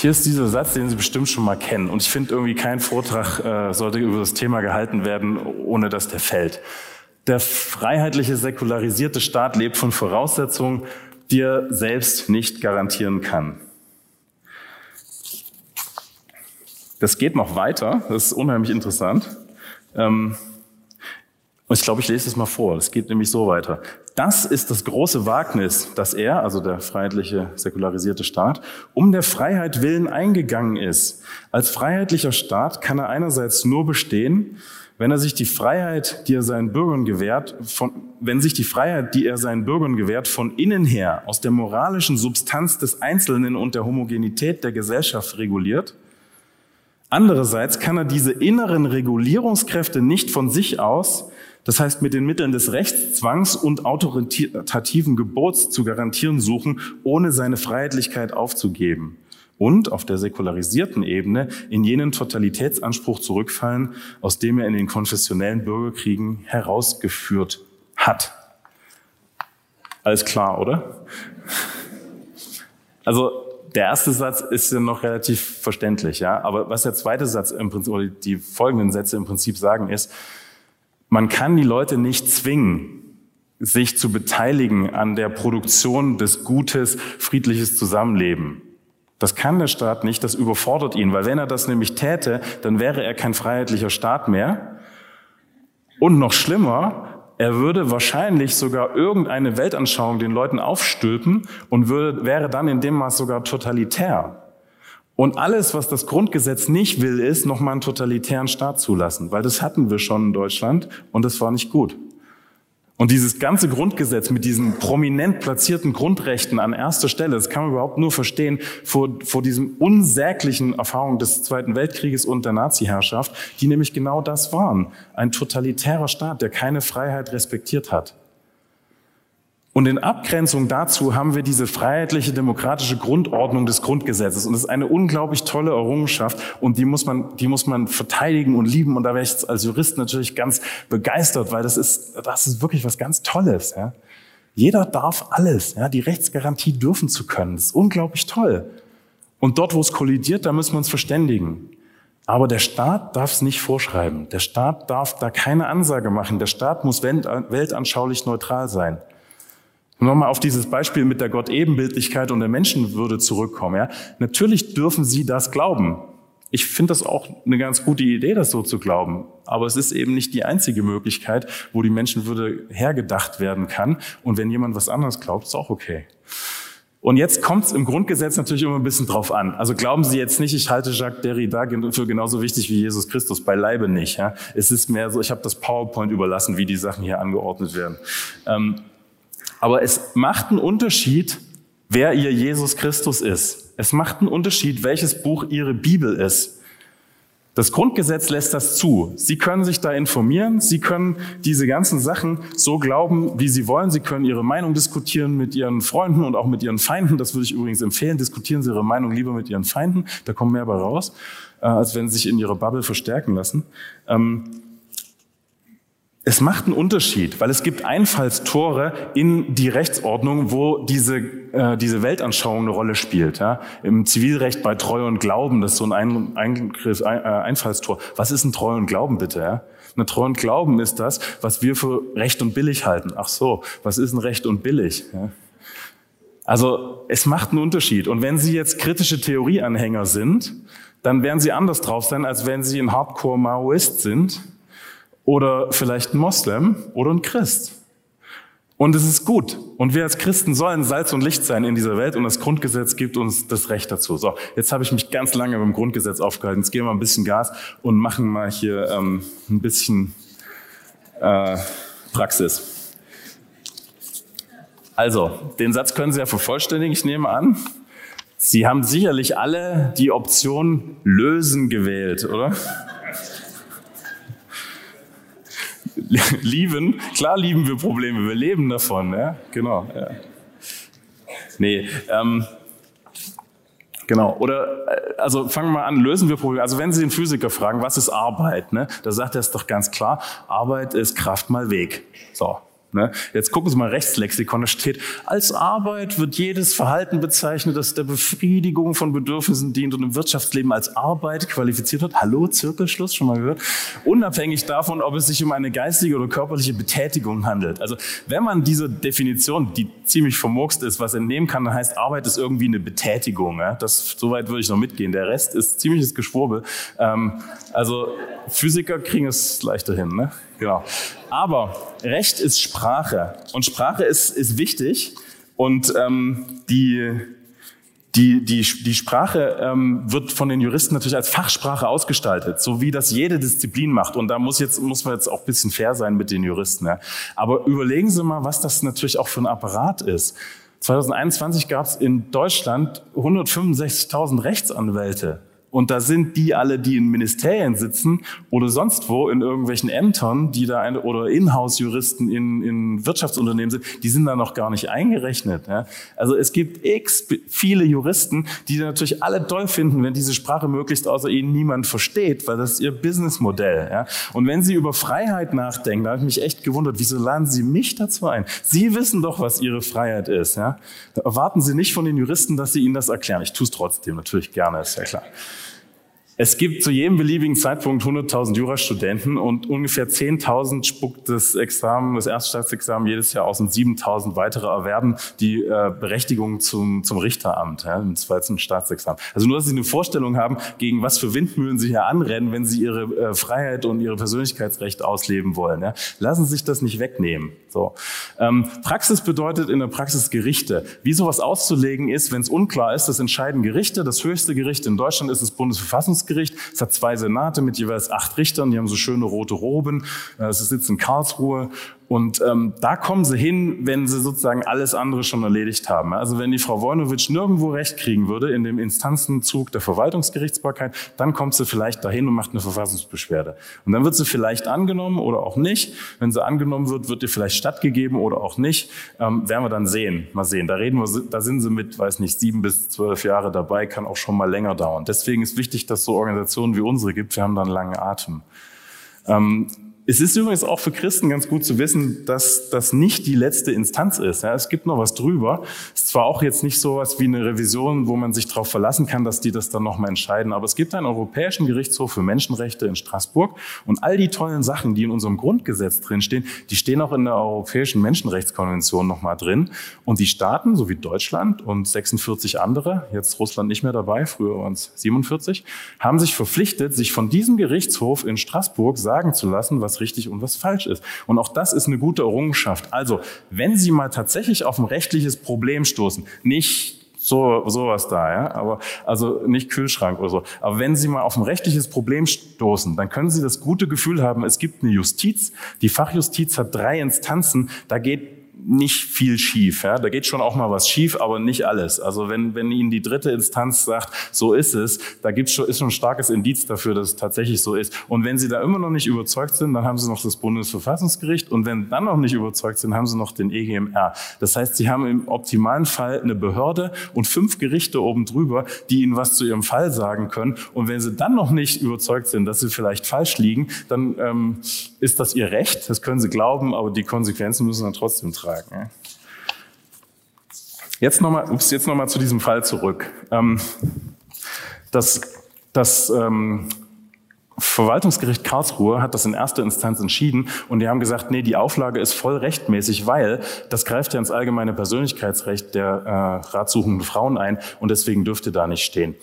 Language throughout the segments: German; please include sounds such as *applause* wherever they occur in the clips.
Hier ist dieser Satz, den Sie bestimmt schon mal kennen. Und ich finde irgendwie, kein Vortrag äh, sollte über das Thema gehalten werden, ohne dass der fällt. Der freiheitliche, säkularisierte Staat lebt von Voraussetzungen, die er selbst nicht garantieren kann. Das geht noch weiter, das ist unheimlich interessant. Ähm, und ich glaube, ich lese es mal vor. Das geht nämlich so weiter. Das ist das große Wagnis, dass er, also der freiheitliche, säkularisierte Staat, um der Freiheit willen eingegangen ist. Als freiheitlicher Staat kann er einerseits nur bestehen, wenn er sich die Freiheit, die er seinen Bürgern gewährt, von, wenn sich die Freiheit, die er seinen Bürgern gewährt, von innen her aus der moralischen Substanz des Einzelnen und der Homogenität der Gesellschaft reguliert. Andererseits kann er diese inneren Regulierungskräfte nicht von sich aus, das heißt mit den Mitteln des Rechtszwangs und autoritativen Gebots zu garantieren suchen, ohne seine Freiheitlichkeit aufzugeben und auf der säkularisierten Ebene in jenen Totalitätsanspruch zurückfallen, aus dem er in den konfessionellen Bürgerkriegen herausgeführt hat. Alles klar, oder? Also der erste Satz ist ja noch relativ verständlich, ja. Aber was der zweite Satz im Prinzip oder die folgenden Sätze im Prinzip sagen ist, man kann die Leute nicht zwingen, sich zu beteiligen an der Produktion des Gutes, friedliches Zusammenleben. Das kann der Staat nicht, das überfordert ihn, weil wenn er das nämlich täte, dann wäre er kein freiheitlicher Staat mehr. Und noch schlimmer, er würde wahrscheinlich sogar irgendeine Weltanschauung den Leuten aufstülpen und würde, wäre dann in dem Maß sogar totalitär. Und alles, was das Grundgesetz nicht will, ist nochmal einen totalitären Staat zulassen, weil das hatten wir schon in Deutschland und das war nicht gut. Und dieses ganze Grundgesetz mit diesen prominent platzierten Grundrechten an erster Stelle, das kann man überhaupt nur verstehen vor, vor diesem unsäglichen Erfahrung des Zweiten Weltkrieges und der Nazi-Herrschaft, die nämlich genau das waren. Ein totalitärer Staat, der keine Freiheit respektiert hat. Und in Abgrenzung dazu haben wir diese freiheitliche demokratische Grundordnung des Grundgesetzes. Und das ist eine unglaublich tolle Errungenschaft und die muss man, die muss man verteidigen und lieben. Und da wäre ich als Jurist natürlich ganz begeistert, weil das ist, das ist wirklich was ganz Tolles. Ja. Jeder darf alles. Ja. Die Rechtsgarantie dürfen zu können. Das ist unglaublich toll. Und dort, wo es kollidiert, da müssen wir uns verständigen. Aber der Staat darf es nicht vorschreiben. Der Staat darf da keine Ansage machen. Der Staat muss weltanschaulich neutral sein. Nochmal auf dieses Beispiel mit der Gott-Ebenbildlichkeit und der Menschenwürde zurückkommen. Ja. Natürlich dürfen Sie das glauben. Ich finde das auch eine ganz gute Idee, das so zu glauben. Aber es ist eben nicht die einzige Möglichkeit, wo die Menschenwürde hergedacht werden kann. Und wenn jemand was anderes glaubt, ist auch okay. Und jetzt kommt es im Grundgesetz natürlich immer ein bisschen drauf an. Also glauben Sie jetzt nicht, ich halte Jacques Derrida für genauso wichtig wie Jesus Christus, beileibe nicht. Ja? Es ist mehr so, ich habe das PowerPoint überlassen, wie die Sachen hier angeordnet werden. Ähm, aber es macht einen Unterschied, wer ihr Jesus Christus ist. Es macht einen Unterschied, welches Buch ihre Bibel ist. Das Grundgesetz lässt das zu. Sie können sich da informieren, Sie können diese ganzen Sachen so glauben, wie Sie wollen. Sie können Ihre Meinung diskutieren mit Ihren Freunden und auch mit Ihren Feinden. Das würde ich übrigens empfehlen. Diskutieren Sie Ihre Meinung lieber mit Ihren Feinden. Da kommen mehr bei raus, äh, als wenn Sie sich in Ihrer Bubble verstärken lassen. Es macht einen Unterschied, weil es gibt Einfallstore in die Rechtsordnung, wo diese, äh, diese Weltanschauung eine Rolle spielt. Ja? Im Zivilrecht bei Treue und Glauben, das ist so ein ein Eingriff, ein, äh, Einfallstor. Was ist ein Treue und Glauben bitte? Ja? Eine Treue und Glauben ist das, was wir für recht und billig halten. Ach so, was ist ein Recht und billig? Ja? Also es macht einen Unterschied. Und wenn Sie jetzt kritische Theorieanhänger sind, dann werden Sie anders drauf sein, als wenn Sie ein Hardcore-Maoist sind oder vielleicht ein Moslem oder ein Christ. Und es ist gut. Und wir als Christen sollen Salz und Licht sein in dieser Welt und das Grundgesetz gibt uns das Recht dazu. So, jetzt habe ich mich ganz lange beim Grundgesetz aufgehalten. Jetzt geben wir ein bisschen Gas und machen mal hier ähm, ein bisschen äh, Praxis. Also, den Satz können Sie ja vervollständigen, ich nehme an. Sie haben sicherlich alle die Option lösen gewählt, oder? *laughs* lieben, klar lieben wir Probleme, wir leben davon, ja, genau. Ja. Nee, ähm, Genau. Oder äh, also fangen wir mal an, lösen wir Probleme. Also wenn Sie den Physiker fragen, was ist Arbeit, ne, da sagt er es doch ganz klar: Arbeit ist Kraft mal Weg. So, Ne? Jetzt gucken Sie mal Rechtslexikon, da steht, als Arbeit wird jedes Verhalten bezeichnet, das der Befriedigung von Bedürfnissen dient und im Wirtschaftsleben als Arbeit qualifiziert wird. Hallo, Zirkelschluss, schon mal gehört? Unabhängig davon, ob es sich um eine geistige oder körperliche Betätigung handelt. Also wenn man diese Definition, die ziemlich vermurkst ist, was entnehmen kann, dann heißt Arbeit ist irgendwie eine Betätigung. Das, soweit würde ich noch mitgehen. Der Rest ist ziemliches Geschwurbel. Ähm, also Physiker kriegen es leichter hin. Ne? Genau. Aber Recht ist Sprache und Sprache ist, ist wichtig und ähm, die, die, die, die Sprache ähm, wird von den Juristen natürlich als Fachsprache ausgestaltet, so wie das jede Disziplin macht. Und da muss, jetzt, muss man jetzt auch ein bisschen fair sein mit den Juristen. Ja. Aber überlegen Sie mal, was das natürlich auch für ein Apparat ist. 2021 gab es in Deutschland 165.000 Rechtsanwälte. Und da sind die alle, die in Ministerien sitzen oder sonst wo in irgendwelchen Ämtern, die da eine, oder Inhouse-Juristen in, in Wirtschaftsunternehmen sind, die sind da noch gar nicht eingerechnet. Ja. Also es gibt x viele Juristen, die natürlich alle toll finden, wenn diese Sprache möglichst außer ihnen niemand versteht, weil das ist ihr Businessmodell. Ja. Und wenn sie über Freiheit nachdenken, da habe ich mich echt gewundert, wieso laden sie mich dazu ein? Sie wissen doch, was ihre Freiheit ist. Ja. Da erwarten Sie nicht von den Juristen, dass sie ihnen das erklären. Ich tue es trotzdem natürlich gerne, ist ja klar. Es gibt zu jedem beliebigen Zeitpunkt 100.000 Jurastudenten und ungefähr 10.000 spuckt das Examen, das Erststaatsexamen jedes Jahr aus und 7.000 weitere erwerben die äh, Berechtigung zum, zum Richteramt, ja, im zweiten Staatsexamen. Also nur, dass Sie eine Vorstellung haben, gegen was für Windmühlen Sie hier anrennen, wenn Sie Ihre äh, Freiheit und Ihre Persönlichkeitsrechte ausleben wollen. Ja. Lassen Sie sich das nicht wegnehmen. So. Ähm, Praxis bedeutet in der Praxis Gerichte. Wie sowas auszulegen ist, wenn es unklar ist, das entscheiden Gerichte. Das höchste Gericht in Deutschland ist das Bundesverfassungsgericht. Verfassungsgericht. Es hat zwei Senate mit jeweils acht Richtern, die haben so schöne rote Roben. Äh, es sitzt in Karlsruhe und ähm, da kommen sie hin, wenn sie sozusagen alles andere schon erledigt haben. Also wenn die Frau Wojnowitsch nirgendwo Recht kriegen würde in dem Instanzenzug der Verwaltungsgerichtsbarkeit, dann kommt sie vielleicht dahin und macht eine Verfassungsbeschwerde. Und dann wird sie vielleicht angenommen oder auch nicht. Wenn sie angenommen wird, wird ihr vielleicht stattgegeben oder auch nicht. Ähm, werden wir dann sehen. Mal sehen. Da reden wir, da sind sie mit, weiß nicht, sieben bis zwölf Jahre dabei, kann auch schon mal länger dauern. Deswegen ist wichtig, dass es so Organisationen wie unsere gibt. Wir haben dann langen Atem. Ähm, es ist übrigens auch für Christen ganz gut zu wissen, dass das nicht die letzte Instanz ist. Ja, es gibt noch was drüber. Es ist zwar auch jetzt nicht so was wie eine Revision, wo man sich darauf verlassen kann, dass die das dann nochmal entscheiden, aber es gibt einen Europäischen Gerichtshof für Menschenrechte in Straßburg und all die tollen Sachen, die in unserem Grundgesetz drinstehen, die stehen auch in der Europäischen Menschenrechtskonvention nochmal drin. Und die Staaten, so wie Deutschland und 46 andere, jetzt Russland nicht mehr dabei, früher waren es 47, haben sich verpflichtet, sich von diesem Gerichtshof in Straßburg sagen zu lassen, was richtig und was falsch ist. Und auch das ist eine gute Errungenschaft. Also, wenn Sie mal tatsächlich auf ein rechtliches Problem stoßen, nicht so sowas da, ja, aber also nicht Kühlschrank oder so. Aber wenn Sie mal auf ein rechtliches Problem stoßen, dann können Sie das gute Gefühl haben, es gibt eine Justiz. Die Fachjustiz hat drei Instanzen. Da geht nicht viel schief. Ja? Da geht schon auch mal was schief, aber nicht alles. Also wenn, wenn Ihnen die dritte Instanz sagt, so ist es, da gibt's schon, ist schon ein starkes Indiz dafür, dass es tatsächlich so ist. Und wenn Sie da immer noch nicht überzeugt sind, dann haben Sie noch das Bundesverfassungsgericht und wenn dann noch nicht überzeugt sind, haben Sie noch den EGMR. Das heißt, Sie haben im optimalen Fall eine Behörde und fünf Gerichte oben drüber, die Ihnen was zu Ihrem Fall sagen können. Und wenn Sie dann noch nicht überzeugt sind, dass Sie vielleicht falsch liegen, dann ähm, ist das Ihr Recht. Das können Sie glauben, aber die Konsequenzen müssen dann trotzdem tragen beitragen. Jetzt nochmal noch zu diesem Fall zurück. Ähm, das, das ähm, Verwaltungsgericht Karlsruhe hat das in erster Instanz entschieden und die haben gesagt, nee, die Auflage ist voll rechtmäßig, weil das greift ja ins allgemeine Persönlichkeitsrecht der äh, ratsuchenden Frauen ein und deswegen dürfte da nicht stehen.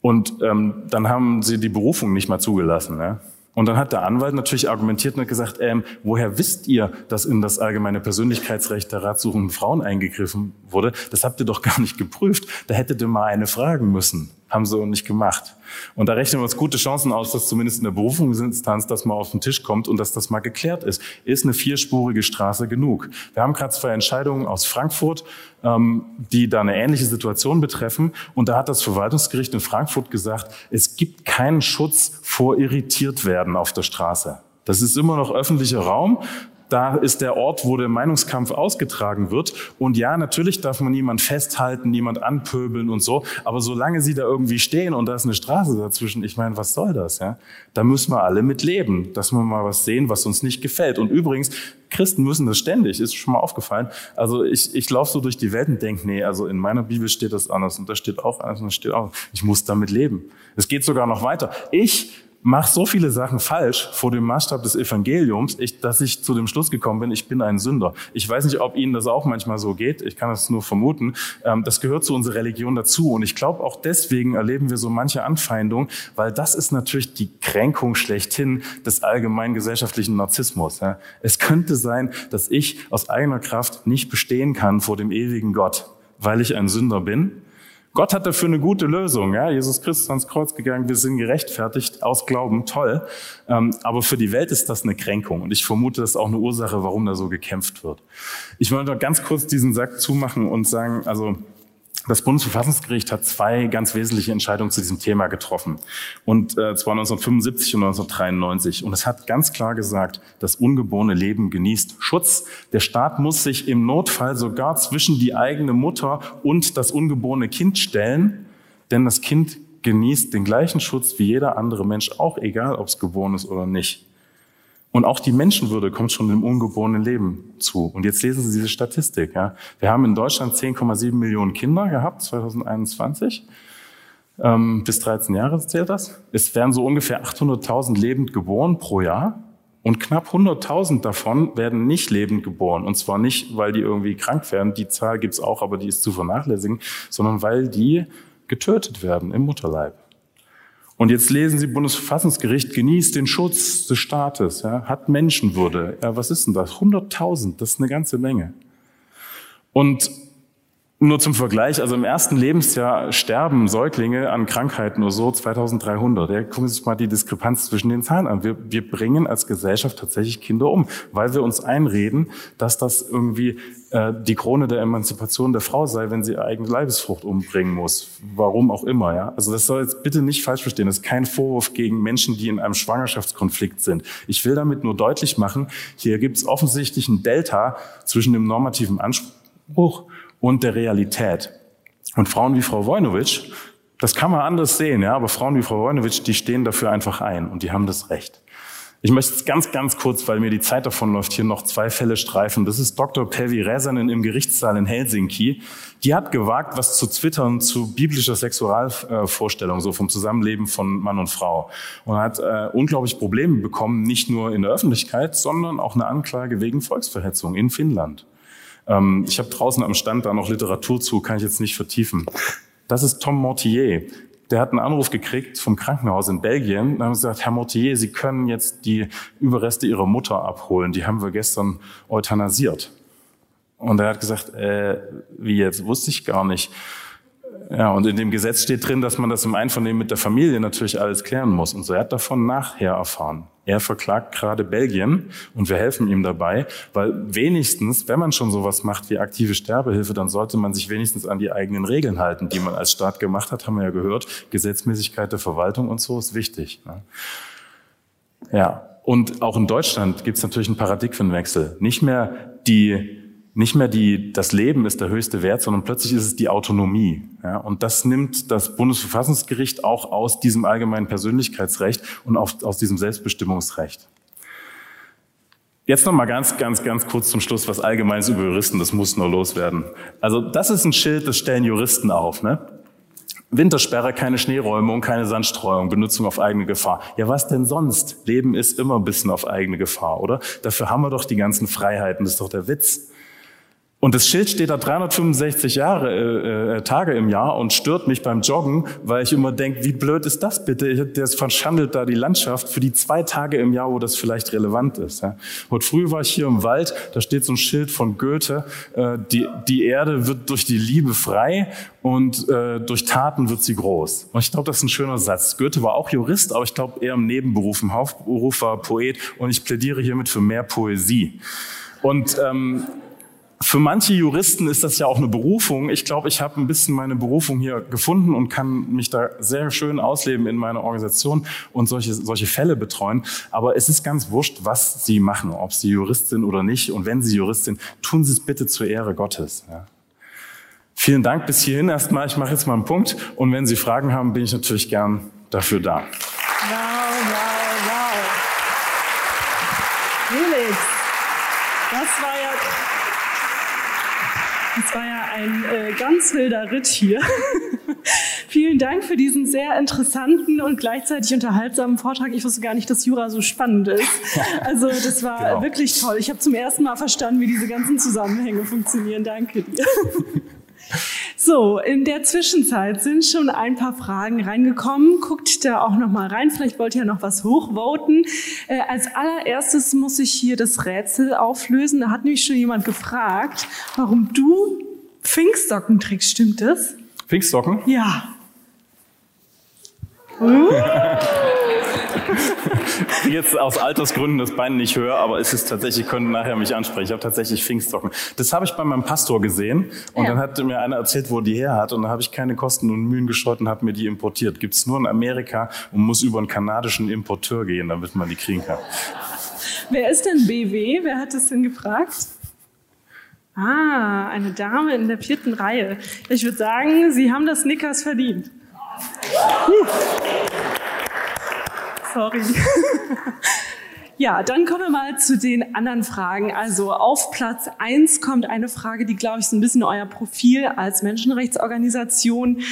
Und ähm, dann haben sie die Berufung nicht mal zugelassen. Ja? Und dann hat der Anwalt natürlich argumentiert und gesagt, ähm, woher wisst ihr, dass in das allgemeine Persönlichkeitsrecht der ratsuchenden Frauen eingegriffen wurde? Das habt ihr doch gar nicht geprüft. Da hättet ihr mal eine fragen müssen. Haben sie nicht gemacht. Und da rechnen wir uns gute Chancen aus, dass zumindest in der Berufungsinstanz das mal auf den Tisch kommt und dass das mal geklärt ist. Ist eine vierspurige Straße genug? Wir haben gerade zwei Entscheidungen aus Frankfurt, ähm, die da eine ähnliche Situation betreffen. Und da hat das Verwaltungsgericht in Frankfurt gesagt, es gibt keinen Schutz vor irritiert werden auf der Straße. Das ist immer noch öffentlicher Raum da ist der Ort, wo der Meinungskampf ausgetragen wird. Und ja, natürlich darf man niemand festhalten, niemand anpöbeln und so. Aber solange sie da irgendwie stehen und da ist eine Straße dazwischen, ich meine, was soll das? Ja? Da müssen wir alle mit leben, dass wir mal was sehen, was uns nicht gefällt. Und übrigens, Christen müssen das ständig, ist schon mal aufgefallen. Also ich, ich laufe so durch die Welt und denke, nee, also in meiner Bibel steht das anders und da steht auch anders und da steht auch, ich muss damit leben. Es geht sogar noch weiter. Ich mache so viele Sachen falsch vor dem Maßstab des Evangeliums, ich, dass ich zu dem Schluss gekommen bin, ich bin ein Sünder. Ich weiß nicht, ob Ihnen das auch manchmal so geht. Ich kann das nur vermuten. Ähm, das gehört zu unserer Religion dazu. Und ich glaube, auch deswegen erleben wir so manche Anfeindung, weil das ist natürlich die Kränkung schlechthin des allgemeinen gesellschaftlichen Narzissmus. Ja. Es könnte sein, dass ich aus eigener Kraft nicht bestehen kann vor dem ewigen Gott, weil ich ein Sünder bin Gott hat dafür eine gute Lösung. Ja? Jesus Christus ist ans Kreuz gegangen, wir sind gerechtfertigt aus Glauben, toll. Ähm, aber für die Welt ist das eine Kränkung. Und ich vermute, das ist auch eine Ursache, warum da so gekämpft wird. Ich wollte noch ganz kurz diesen Sack zumachen und sagen, also das Bundesverfassungsgericht hat zwei ganz wesentliche Entscheidungen zu diesem Thema getroffen. Und äh, zwar 1975 und 1993. Und es hat ganz klar gesagt, das ungeborene Leben genießt Schutz. Der Staat muss sich im Notfall sogar zwischen die eigene Mutter und das ungeborene Kind stellen, denn das Kind genießt den gleichen Schutz wie jeder andere Mensch, auch egal, ob es geboren ist oder nicht. Und auch die Menschenwürde kommt schon im ungeborenen Leben zu. Und jetzt lesen Sie diese Statistik. Ja. Wir haben in Deutschland 10,7 Millionen Kinder gehabt, 2021. Ähm, bis 13 Jahre zählt das. Es werden so ungefähr 800.000 lebend geboren pro Jahr. Und knapp 100.000 davon werden nicht lebend geboren. Und zwar nicht, weil die irgendwie krank werden, die Zahl gibt's auch, aber die ist zu vernachlässigen, sondern weil die getötet werden im Mutterleib. Und jetzt lesen Sie, Bundesverfassungsgericht genießt den Schutz des Staates, ja, hat Menschenwürde. Ja, was ist denn das? 100.000, das ist eine ganze Menge. Und nur zum Vergleich, also im ersten Lebensjahr sterben Säuglinge an Krankheiten nur so 2300. Ja, gucken Sie sich mal die Diskrepanz zwischen den Zahlen an. Wir, wir bringen als Gesellschaft tatsächlich Kinder um, weil wir uns einreden, dass das irgendwie äh, die Krone der Emanzipation der Frau sei, wenn sie ihre eigene Leibesfrucht umbringen muss. Warum auch immer. Ja? Also das soll jetzt bitte nicht falsch verstehen. Das ist kein Vorwurf gegen Menschen, die in einem Schwangerschaftskonflikt sind. Ich will damit nur deutlich machen, hier gibt es offensichtlich ein Delta zwischen dem normativen Anspruch und der Realität. Und Frauen wie Frau Wojnowitsch, das kann man anders sehen, ja, aber Frauen wie Frau Wojnowitsch, die stehen dafür einfach ein und die haben das Recht. Ich möchte ganz, ganz kurz, weil mir die Zeit davon läuft, hier noch zwei Fälle streifen. Das ist Dr. Päivi Räsänen im Gerichtssaal in Helsinki. Die hat gewagt, was zu twittern zu biblischer Sexualvorstellung, so vom Zusammenleben von Mann und Frau. Und hat äh, unglaublich Probleme bekommen, nicht nur in der Öffentlichkeit, sondern auch eine Anklage wegen Volksverhetzung in Finnland. Ähm, ich habe draußen am Stand da noch Literatur zu, kann ich jetzt nicht vertiefen. Das ist Tom Mortier. Der hat einen Anruf gekriegt vom Krankenhaus in Belgien. Da haben sie gesagt, Herr Mortier, Sie können jetzt die Überreste Ihrer Mutter abholen. Die haben wir gestern euthanasiert. Und er hat gesagt, äh, wie jetzt? Wusste ich gar nicht. Ja, und in dem Gesetz steht drin, dass man das im Einvernehmen mit der Familie natürlich alles klären muss. Und so er hat davon nachher erfahren. Er verklagt gerade Belgien und wir helfen ihm dabei, weil wenigstens, wenn man schon sowas macht wie aktive Sterbehilfe, dann sollte man sich wenigstens an die eigenen Regeln halten, die man als Staat gemacht hat, haben wir ja gehört. Gesetzmäßigkeit der Verwaltung und so ist wichtig. Ne? Ja, und auch in Deutschland gibt es natürlich einen Paradigmenwechsel. Nicht mehr die nicht mehr die, das Leben ist der höchste Wert, sondern plötzlich ist es die Autonomie. Ja, und das nimmt das Bundesverfassungsgericht auch aus diesem allgemeinen Persönlichkeitsrecht und auf, aus diesem Selbstbestimmungsrecht. Jetzt noch mal ganz, ganz, ganz kurz zum Schluss was Allgemeines über Juristen. Das muss nur loswerden. Also das ist ein Schild, das stellen Juristen auf. Ne? Wintersperre, keine Schneeräumung, keine Sandstreuung, Benutzung auf eigene Gefahr. Ja, was denn sonst? Leben ist immer ein bisschen auf eigene Gefahr, oder? Dafür haben wir doch die ganzen Freiheiten. Das ist doch der Witz. Und das Schild steht da 365 Jahre, äh, äh, Tage im Jahr und stört mich beim Joggen, weil ich immer denke, wie blöd ist das bitte? Der verschandelt da die Landschaft für die zwei Tage im Jahr, wo das vielleicht relevant ist. Ja. Heute früh war ich hier im Wald, da steht so ein Schild von Goethe, äh, die, die Erde wird durch die Liebe frei und äh, durch Taten wird sie groß. Und ich glaube, das ist ein schöner Satz. Goethe war auch Jurist, aber ich glaube eher im Nebenberuf. Im Hauptberuf war Poet und ich plädiere hiermit für mehr Poesie. Und ähm, für manche Juristen ist das ja auch eine Berufung. Ich glaube, ich habe ein bisschen meine Berufung hier gefunden und kann mich da sehr schön ausleben in meiner Organisation und solche, solche Fälle betreuen. Aber es ist ganz wurscht, was Sie machen, ob Sie Jurist sind oder nicht. Und wenn Sie Jurist sind, tun Sie es bitte zur Ehre Gottes. Ja. Vielen Dank bis hierhin erstmal. Ich mache jetzt mal einen Punkt. Und wenn Sie Fragen haben, bin ich natürlich gern dafür da. Wow, wow, wow. Felix, das war ja ein äh, ganz wilder Ritt hier. *laughs* Vielen Dank für diesen sehr interessanten und gleichzeitig unterhaltsamen Vortrag. Ich wusste gar nicht, dass Jura so spannend ist. *laughs* Also das war genau. wirklich toll. Ich habe zum ersten Mal verstanden, wie diese ganzen Zusammenhänge funktionieren. Danke dir. *laughs* So, in der Zwischenzeit sind schon ein paar Fragen reingekommen. Guckt da auch noch mal rein. Vielleicht wollt ihr noch was hochvoten. Äh, als allererstes muss ich hier das Rätsel auflösen. Da hat nämlich schon jemand gefragt, warum du Pfingstsocken trägst. Stimmt das? Pfingstsocken? Ja. Uh *laughs* jetzt aus Altersgründen das Bein nicht höre, aber es ist tatsächlich, können nachher mich ansprechen. Ich habe tatsächlich Pfingstsocken. Das habe ich bei meinem Pastor gesehen und ja. dann hat mir einer erzählt, wo die her hat und dann habe ich keine Kosten und Mühen gescheut und habe mir die importiert. Gibt es nur in Amerika und muss über einen kanadischen Importeur gehen, damit man die kriegen kann. Wer ist denn BW? Wer hat das denn gefragt? Ah, eine Dame in der vierten Reihe. Ich würde sagen, Sie haben das Snickers verdient. Sorry. *laughs* Ja, dann kommen wir mal zu den anderen Fragen. Also auf Platz eins kommt eine Frage, die, glaube ich, so ein bisschen euer Profil als Menschenrechtsorganisation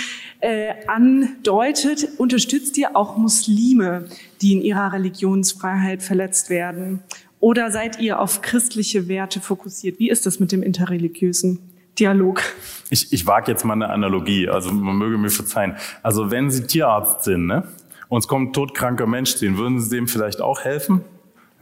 äh, andeutet. Unterstützt ihr auch Muslime, die in ihrer Religionsfreiheit verletzt werden? Oder seid ihr auf christliche Werte fokussiert? Wie ist das mit dem interreligiösen Dialog? Ich, ich wage jetzt mal eine Analogie, also man möge mir verzeihen. Also wenn Sie Tierarzt sind, ne? uns kommt ein todkranker Mensch sehen, würden Sie dem vielleicht auch helfen?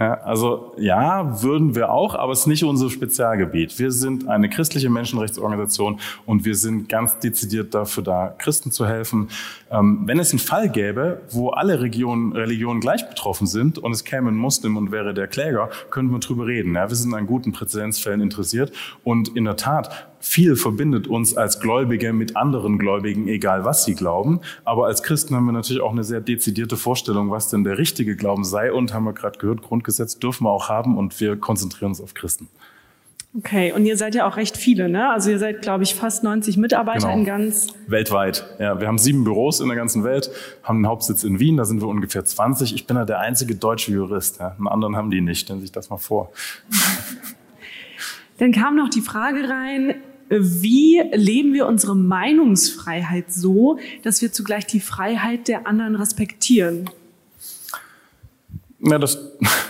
Ja, also ja, würden wir auch, aber es ist nicht unser Spezialgebiet. Wir sind eine christliche Menschenrechtsorganisation und wir sind ganz dezidiert dafür da, Christen zu helfen. Ähm, wenn es einen Fall gäbe, wo alle Regionen, Religionen gleich betroffen sind und es käme ein Muslim und wäre der Kläger, könnten wir drüber reden. Ja, wir sind an guten Präzedenzfällen interessiert und in der Tat, viel verbindet uns als Gläubige mit anderen Gläubigen, egal was sie glauben. Aber als Christen haben wir natürlich auch eine sehr dezidierte Vorstellung, was denn der richtige Glauben sei. Und haben wir gerade gehört, Grundgesetz dürfen wir auch haben und wir konzentrieren uns auf Christen. Okay, und ihr seid ja auch recht viele, ne? Also ihr seid, glaube ich, fast 90 Mitarbeiter genau. in ganz... Weltweit, ja. Wir haben sieben Büros in der ganzen Welt, haben einen Hauptsitz in Wien, da sind wir ungefähr 20. Ich bin ja der einzige deutsche Jurist, ja. Einen anderen haben die nicht, stellen Sie sich das mal vor. *laughs* Dann kam noch die Frage rein, wie leben wir unsere Meinungsfreiheit so, dass wir zugleich die Freiheit der anderen respektieren? Na, das,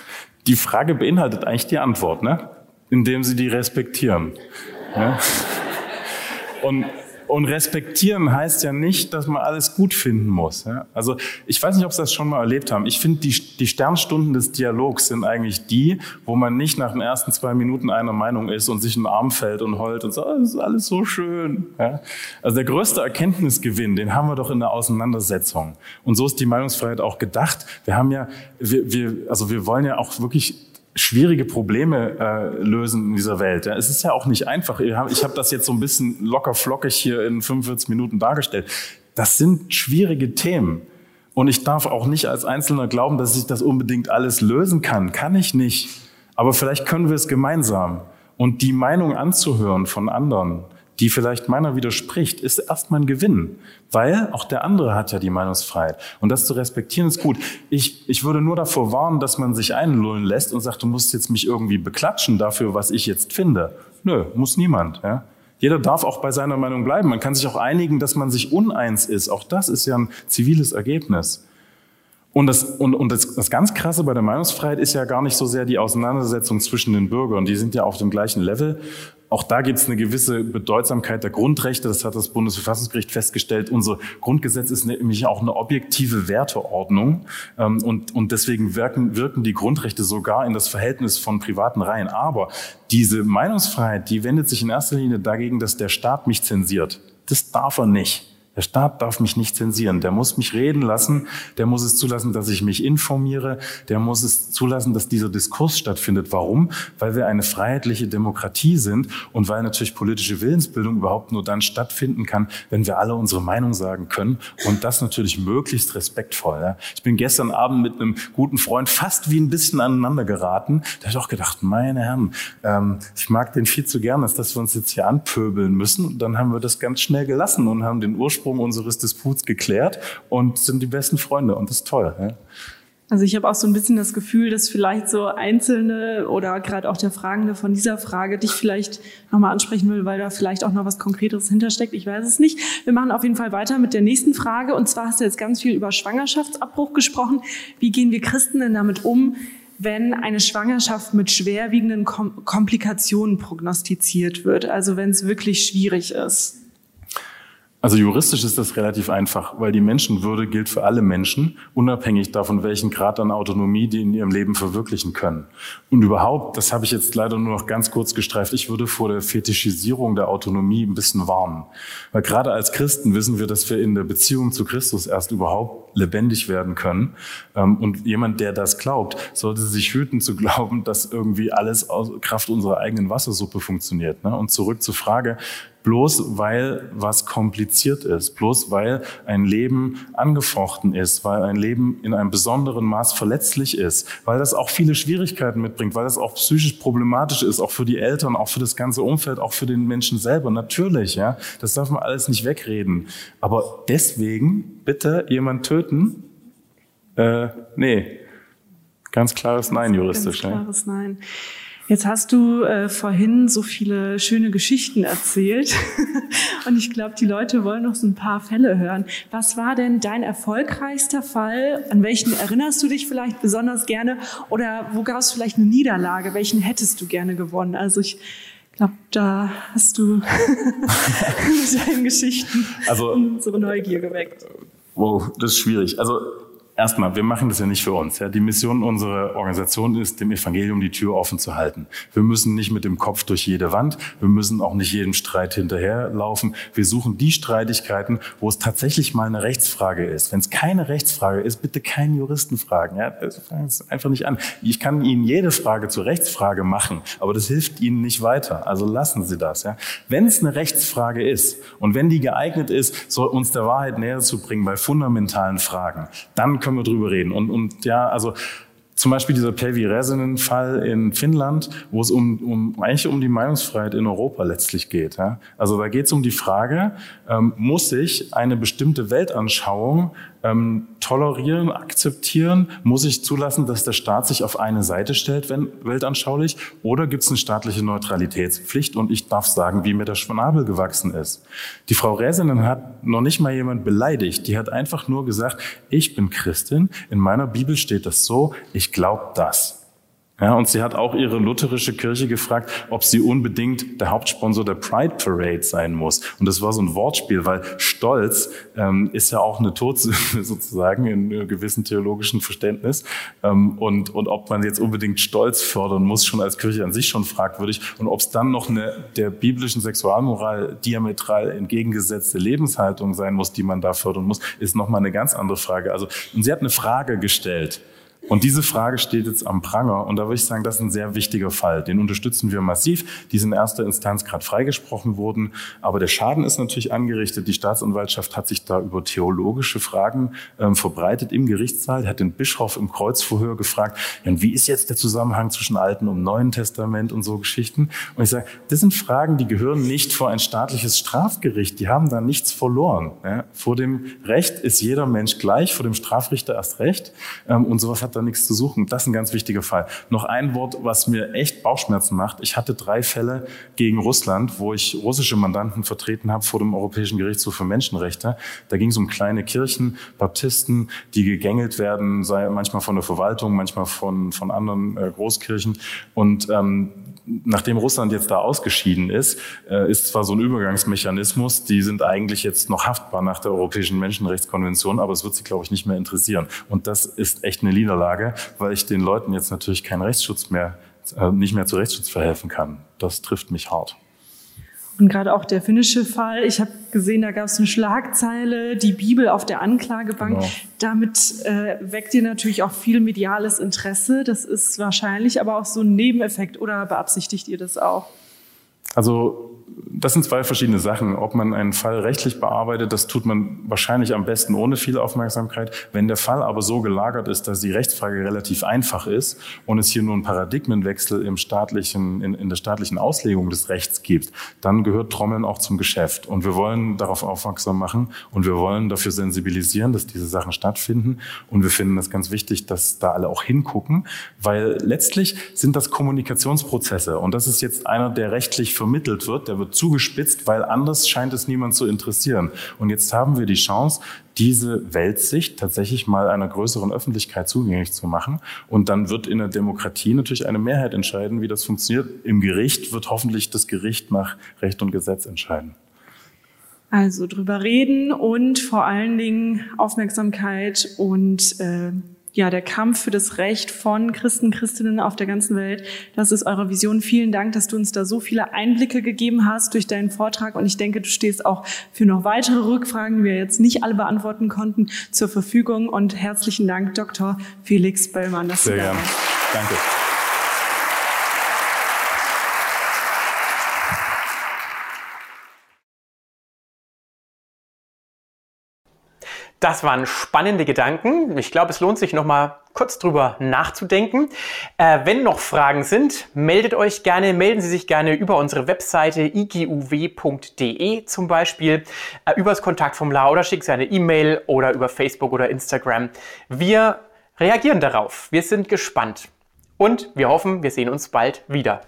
*laughs* die Frage beinhaltet eigentlich die Antwort, ne? indem sie die respektieren. Ja? Und und respektieren heißt ja nicht, dass man alles gut finden muss. Ja? Also ich weiß nicht, ob Sie das schon mal erlebt haben. Ich finde, die, die Sternstunden des Dialogs sind eigentlich die, wo man nicht nach den ersten zwei Minuten einer Meinung ist und sich in den Arm fällt und heult und sagt, oh, das ist alles so schön. Ja? Also der größte Erkenntnisgewinn, den haben wir doch in der Auseinandersetzung. Und so ist die Meinungsfreiheit auch gedacht. Wir haben ja, wir, wir, also wir wollen ja auch wirklich schwierige Probleme äh, lösen in dieser Welt. Ja, es ist ja auch nicht einfach. Ich habe hab das jetzt so ein bisschen locker flockig hier in 45 Minuten dargestellt. Das sind schwierige Themen. Und ich darf auch nicht als Einzelner glauben, dass ich das unbedingt alles lösen kann. Kann ich nicht. Aber vielleicht können wir es gemeinsam. Und die Meinung anzuhören von anderen, die vielleicht meiner widerspricht, ist erstmal ein Gewinn, weil auch der andere hat ja die Meinungsfreiheit. Und das zu respektieren ist gut. Ich, ich würde nur davor warnen, dass man sich einlullen lässt und sagt, du musst jetzt mich irgendwie beklatschen dafür, was ich jetzt finde. Nö, muss niemand. Ja? Jeder darf auch bei seiner Meinung bleiben. Man kann sich auch einigen, dass man sich uneins ist. Auch das ist ja ein ziviles Ergebnis. Und, das, und, und das, das ganz Krasse bei der Meinungsfreiheit ist ja gar nicht so sehr die Auseinandersetzung zwischen den Bürgern. Die sind ja auf dem gleichen Level. Auch da gibt es eine gewisse Bedeutsamkeit der Grundrechte. Das hat das Bundesverfassungsgericht festgestellt. Unser Grundgesetz ist nämlich auch eine objektive Werteordnung. Ähm, und, und deswegen wirken, wirken die Grundrechte sogar in das Verhältnis von privaten Reihen. Aber diese Meinungsfreiheit, die wendet sich in erster Linie dagegen, dass der Staat mich zensiert. Das darf er nicht. Der Staat darf mich nicht zensieren. Der muss mich reden lassen. Der muss es zulassen, dass ich mich informiere. Der muss es zulassen, dass dieser Diskurs stattfindet. Warum? Weil wir eine freiheitliche Demokratie sind und weil natürlich politische Willensbildung überhaupt nur dann stattfinden kann, wenn wir alle unsere Meinung sagen können und das natürlich möglichst respektvoll. Ja. Ich bin gestern Abend mit einem guten Freund fast wie ein bisschen aneinander geraten. Da habe ich auch gedacht, meine Herren, ähm, ich mag den viel zu gern, dass wir uns jetzt hier anpöbeln müssen. Und dann haben wir das ganz schnell gelassen und haben den Ursprung Ursprung unseres Disputs geklärt und sind die besten Freunde und das ist toll. Ja? Also ich habe auch so ein bisschen das Gefühl, dass vielleicht so Einzelne oder gerade auch der Fragende von dieser Frage dich vielleicht nochmal ansprechen will, weil da vielleicht auch noch was Konkreteres hintersteckt. Ich weiß es nicht. Wir machen auf jeden Fall weiter mit der nächsten Frage. Und zwar hast du jetzt ganz viel über Schwangerschaftsabbruch gesprochen. Wie gehen wir Christen denn damit um, wenn eine Schwangerschaft mit schwerwiegenden Komplikationen prognostiziert wird? Also wenn es wirklich schwierig ist? Also juristisch ist das relativ einfach, weil die Menschenwürde gilt für alle Menschen, unabhängig davon, welchen Grad an Autonomie die in ihrem Leben verwirklichen können. Und überhaupt, das habe ich jetzt leider nur noch ganz kurz gestreift, ich würde vor der Fetischisierung der Autonomie ein bisschen warnen. Weil gerade als Christen wissen wir, dass wir in der Beziehung zu Christus erst überhaupt lebendig werden können. Ähm, und jemand, der das glaubt, sollte sich hüten zu glauben, dass irgendwie alles aus Kraft unserer eigenen Wassersuppe funktioniert. Ne? Und zurück zur Frage, bloß weil was kompliziert ist, bloß weil ein Leben angefochten ist, weil ein Leben in einem besonderen Maß verletzlich ist, weil das auch viele Schwierigkeiten mitbringt, weil das auch psychisch problematisch ist, auch für die Eltern, auch für das ganze Umfeld, auch für den Menschen selber. Natürlich, ja, das darf man alles nicht wegreden. Aber deswegen bitte jemand töten? Äh, nee, ganz klares Nein juristisch. Ganz klares Nein. Jetzt hast du äh, vorhin so viele schöne Geschichten erzählt *laughs* und ich glaube, die Leute wollen noch so ein paar Fälle hören. Was war denn dein erfolgreichster Fall? An welchen erinnerst du dich vielleicht besonders gerne? Oder wo gab es vielleicht eine Niederlage? Welchen hättest du gerne gewonnen? Also ich glaube, da hast du *laughs* *laughs* mit deinen Geschichten also, unsere Neugier geweckt. Wow, das ist schwierig. Also Erstmal, wir machen das ja nicht für uns. Ja. Die Mission unserer Organisation ist, dem Evangelium die Tür offen zu halten. Wir müssen nicht mit dem Kopf durch jede Wand. Wir müssen auch nicht jedem Streit hinterherlaufen. Wir suchen die Streitigkeiten, wo es tatsächlich mal eine Rechtsfrage ist. Wenn es keine Rechtsfrage ist, bitte keinen Juristen fragen. Ja. Fangen Sie einfach nicht an. Ich kann Ihnen jede Frage zur Rechtsfrage machen, aber das hilft Ihnen nicht weiter. Also lassen Sie das. Ja. Wenn es eine Rechtsfrage ist und wenn die geeignet ist, soll uns der Wahrheit näher zu bringen bei fundamentalen Fragen, dann können wir drüber reden. Und, und ja, also zum Beispiel dieser Päivi Räsänen-Fall in Finnland, wo es um, um, eigentlich um die Meinungsfreiheit in Europa letztlich geht. Ja? Also da geht es um die Frage, ähm, muss ich eine bestimmte Weltanschauung ähm, tolerieren, akzeptieren? Muss ich zulassen, dass der Staat sich auf eine Seite stellt, wenn weltanschaulich? Oder gibt es eine staatliche Neutralitätspflicht und ich darf sagen, wie mir der Schnabel gewachsen ist? Die Frau Räsenen hat noch nicht mal jemand beleidigt. Die hat einfach nur gesagt, ich bin Christin, in meiner Bibel steht das so, ich glaube das. Ja, und sie hat auch ihre lutherische Kirche gefragt, ob sie unbedingt der Hauptsponsor der Pride Parade sein muss. Und das war so ein Wortspiel, weil Stolz ähm, ist ja auch eine Todsünde *laughs* sozusagen in einem gewissen theologischen Verständnis. Ähm, und, und ob man jetzt unbedingt Stolz fördern muss, schon als Kirche an sich schon fragwürdig. Und ob es dann noch eine der biblischen Sexualmoral diametral entgegengesetzte Lebenshaltung sein muss, die man da fördern muss, ist nochmal eine ganz andere Frage. Also, und sie hat eine Frage gestellt. Und diese Frage steht jetzt am Pranger und da würde ich sagen, das ist ein sehr wichtiger Fall. Den unterstützen wir massiv. Die sind in erster Instanz gerade freigesprochen worden, aber der Schaden ist natürlich angerichtet. Die Staatsanwaltschaft hat sich da über theologische Fragen ähm, verbreitet im Gerichtssaal, hat den Bischof im Kreuzverhör gefragt, ja, wie ist jetzt der Zusammenhang zwischen Alten und Neuen Testament und so Geschichten? Und ich sage, das sind Fragen, die gehören nicht vor ein staatliches Strafgericht. Die haben da nichts verloren. Ja? Vor dem Recht ist jeder Mensch gleich, vor dem Strafrichter erst recht. Ähm, und sowas hat da nichts zu suchen. Das ist ein ganz wichtiger Fall. Noch ein Wort, was mir echt Bauchschmerzen macht. Ich hatte drei Fälle gegen Russland, wo ich russische Mandanten vertreten habe vor dem Europäischen Gerichtshof für Menschenrechte. Da ging es um kleine Kirchen, Baptisten, die gegängelt werden, sei manchmal von der Verwaltung, manchmal von, von anderen äh, Großkirchen. Und ähm, nachdem Russland jetzt da ausgeschieden ist, äh, ist zwar so ein Übergangsmechanismus, die sind eigentlich jetzt noch haftbar nach der Europäischen Menschenrechtskonvention, aber es wird sie, glaube ich, nicht mehr interessieren. Und das ist echt eine Niederlage, weil ich den Leuten jetzt natürlich keinen Rechtsschutz mehr, äh, nicht mehr zu Rechtsschutz verhelfen kann. Das trifft mich hart. Und gerade auch der finnische Fall, ich habe gesehen, da gab es eine Schlagzeile, die Bibel auf der Anklagebank. Genau. Damit äh, weckt ihr natürlich auch viel mediales Interesse. Das ist wahrscheinlich aber auch so ein Nebeneffekt oder beabsichtigt ihr das auch? Also das sind zwei verschiedene Sachen. Ob man einen Fall rechtlich bearbeitet, das tut man wahrscheinlich am besten ohne viel Aufmerksamkeit. Wenn der Fall aber so gelagert ist, dass die Rechtsfrage relativ einfach ist und es hier nur einen Paradigmenwechsel im staatlichen, in, in der staatlichen Auslegung des Rechts gibt, dann gehört Trommeln auch zum Geschäft. Und wir wollen darauf aufmerksam machen und wir wollen dafür sensibilisieren, dass diese Sachen stattfinden. Und wir finden es ganz wichtig, dass da alle auch hingucken, weil letztlich sind das Kommunikationsprozesse. Und das ist jetzt einer, der rechtlich vermittelt wird, der wird zugespitzt, weil anders scheint es niemand zu interessieren. Und jetzt haben wir die Chance, diese Weltsicht tatsächlich mal einer größeren Öffentlichkeit zugänglich zu machen. Und dann wird in der Demokratie natürlich eine Mehrheit entscheiden, wie das funktioniert. Im Gericht wird hoffentlich das Gericht nach Recht und Gesetz entscheiden. Also drüber reden und vor allen Dingen Aufmerksamkeit und äh, ja, der Kampf für das Recht von Christen, Christinnen auf der ganzen Welt. Das ist eure Vision. Vielen Dank, dass du uns da so viele Einblicke gegeben hast durch deinen Vortrag. Und ich denke, du stehst auch für noch weitere Rückfragen, die wir jetzt nicht alle beantworten konnten, zur Verfügung. Und herzlichen Dank, Dr. Felix Böllmann. Sehr gerne. Danke. Das waren spannende Gedanken. Ich glaube, es lohnt sich noch mal kurz drüber nachzudenken. Äh, wenn noch Fragen sind, meldet euch gerne, melden Sie sich gerne über unsere Webseite iguw.de zum Beispiel, äh, übers Kontaktformular oder schickt Sie eine E-Mail oder über Facebook oder Instagram. Wir reagieren darauf. Wir sind gespannt und wir hoffen, wir sehen uns bald wieder.